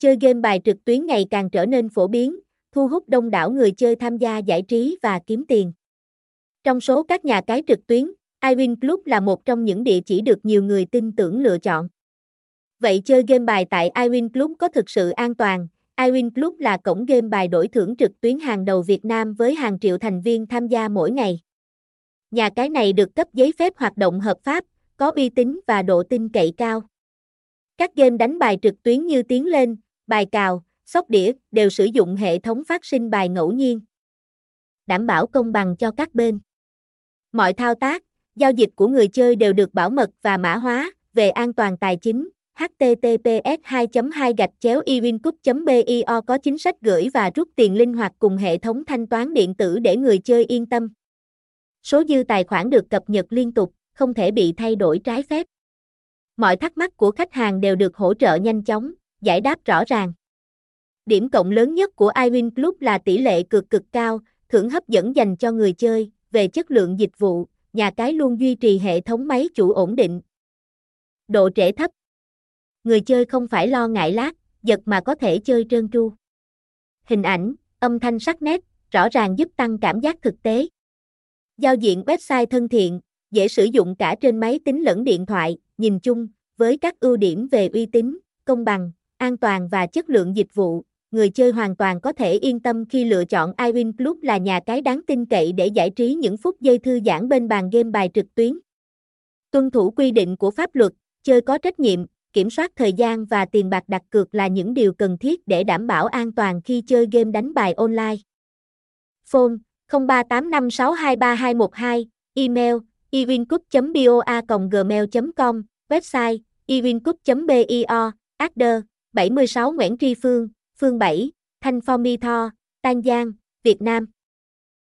chơi game bài trực tuyến ngày càng trở nên phổ biến, thu hút đông đảo người chơi tham gia giải trí và kiếm tiền. Trong số các nhà cái trực tuyến, iWin Club là một trong những địa chỉ được nhiều người tin tưởng lựa chọn. Vậy chơi game bài tại iWin Club có thực sự an toàn? iWin Club là cổng game bài đổi thưởng trực tuyến hàng đầu Việt Nam với hàng triệu thành viên tham gia mỗi ngày. Nhà cái này được cấp giấy phép hoạt động hợp pháp, có uy tín và độ tin cậy cao. Các game đánh bài trực tuyến như Tiến lên, bài cào, sóc đĩa đều sử dụng hệ thống phát sinh bài ngẫu nhiên. Đảm bảo công bằng cho các bên. Mọi thao tác, giao dịch của người chơi đều được bảo mật và mã hóa, về an toàn tài chính. https 2 2 gạch chéo bio có chính sách gửi và rút tiền linh hoạt cùng hệ thống thanh toán điện tử để người chơi yên tâm. Số dư tài khoản được cập nhật liên tục, không thể bị thay đổi trái phép. Mọi thắc mắc của khách hàng đều được hỗ trợ nhanh chóng, giải đáp rõ ràng. Điểm cộng lớn nhất của iWin Club là tỷ lệ cực cực cao, thưởng hấp dẫn dành cho người chơi, về chất lượng dịch vụ, nhà cái luôn duy trì hệ thống máy chủ ổn định. Độ trễ thấp. Người chơi không phải lo ngại lát, giật mà có thể chơi trơn tru. Hình ảnh, âm thanh sắc nét, rõ ràng giúp tăng cảm giác thực tế. Giao diện website thân thiện, dễ sử dụng cả trên máy tính lẫn điện thoại, nhìn chung, với các ưu điểm về uy tín, công bằng, an toàn và chất lượng dịch vụ, người chơi hoàn toàn có thể yên tâm khi lựa chọn iWin Club là nhà cái đáng tin cậy để giải trí những phút giây thư giãn bên bàn game bài trực tuyến. Tuân thủ quy định của pháp luật, chơi có trách nhiệm, kiểm soát thời gian và tiền bạc đặt cược là những điều cần thiết để đảm bảo an toàn khi chơi game đánh bài online. Phone 0385623212, email ewincup.boa.gmail.com, website ewincup.bio, adder 76 Nguyễn Tri Phương, Phương 7, Thanh Phong Mi Tho, Tan Giang, Việt Nam.